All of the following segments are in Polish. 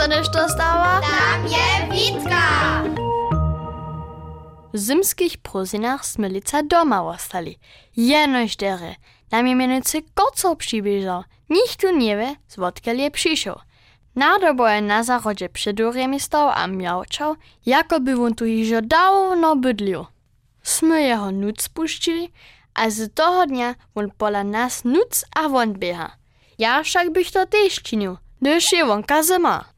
se než to stává? Tam je Vítka! V zimských prozinách sme lica doma ostali. Jenož dere, na mi menujúci kocov pribížal. Nikto nevie, zvodkiaľ je prišiel. Nádobo je na záhode pred dvoremi stal a mjaučal, ako by on tu již dávno bydlil. Sme jeho nuc spuštili a z toho dňa on pola nás nuc a von bieha. Ja však bych to tiež činil, když je vonka zima.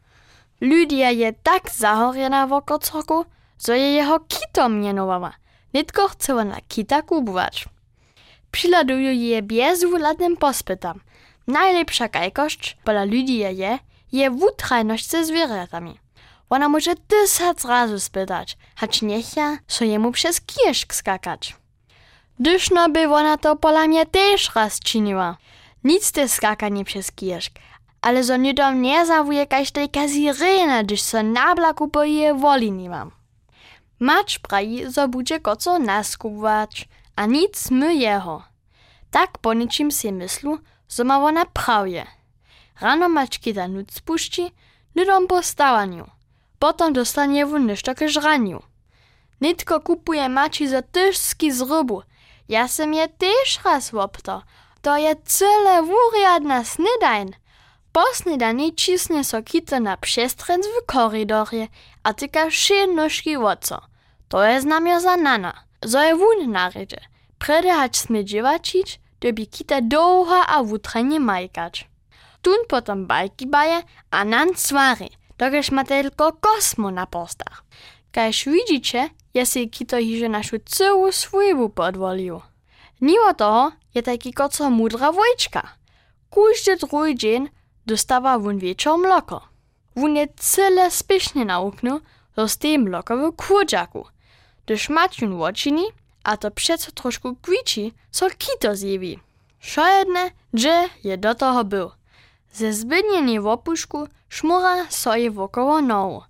Lydia je tak zahorjena w okocroku, zo je jeho kito mienowała. Nitko chce ona kita kubować. Přiladuju je bezwładnym pospytam. Najlepsza kajkość pola Lydia je, je wutrajność ze zwierzętami. Ona może tysac razy spytać, hacz niechja, so jemu przez kieszk skakać. Dyszno by ona to pola mnie też raz czyniła. Nic te skakanie przez kieszk, ale zo nidom nie zawuje kaž tejka sirena, gdyż so na blaku po je woli nie mam. Mać praji, zo bude koco naskuwać, a nic my jeho. Tak po niczym si myslu, zo ma ona prawie. Rano mački da nuc spuści, nidom po stawaniu. Potom dostanie wun nešto k žraniu. Nitko kupuje mači za tyżski z rybu. Ja sem je też raz wopto. To je cyle wuriadna snydajn. Po snydani cisnie so kito na przestręc w korydorie, a tyka wszy nóżki woco. To je znamio za nana. Zo je wun narydzie. Prede hać sme dziewačić, dobi kita dłuha a wutranie majkać. Tun potom bajki baje, a nan swary, dokeż ma tylko kosmo na postach. Kaž widzicie, je si kito hiže našu całą swojbu podwolił. Mimo toho je taki koco mudra wojczka. Każdy drugi dzień dostawa wun wieczor mloko. Wun je cyle spiesznie nauknął, że z tym mloko w kurczaku. Gdyż maciun łoczyni, a to przeco troszkę kwici, so kito zjewi. Szo jedne, że je do toho był. Ze zbydnieni w opuszku szmura soje wokoło nowu.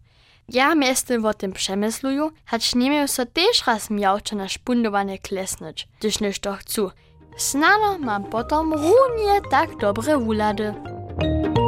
Ja miesty o tym przemysluju, hacz nie miał so też raz miałcze na szpundowane klesnąć, gdyż niż to chcу. Snano mam potom runie tak dobre Thank you.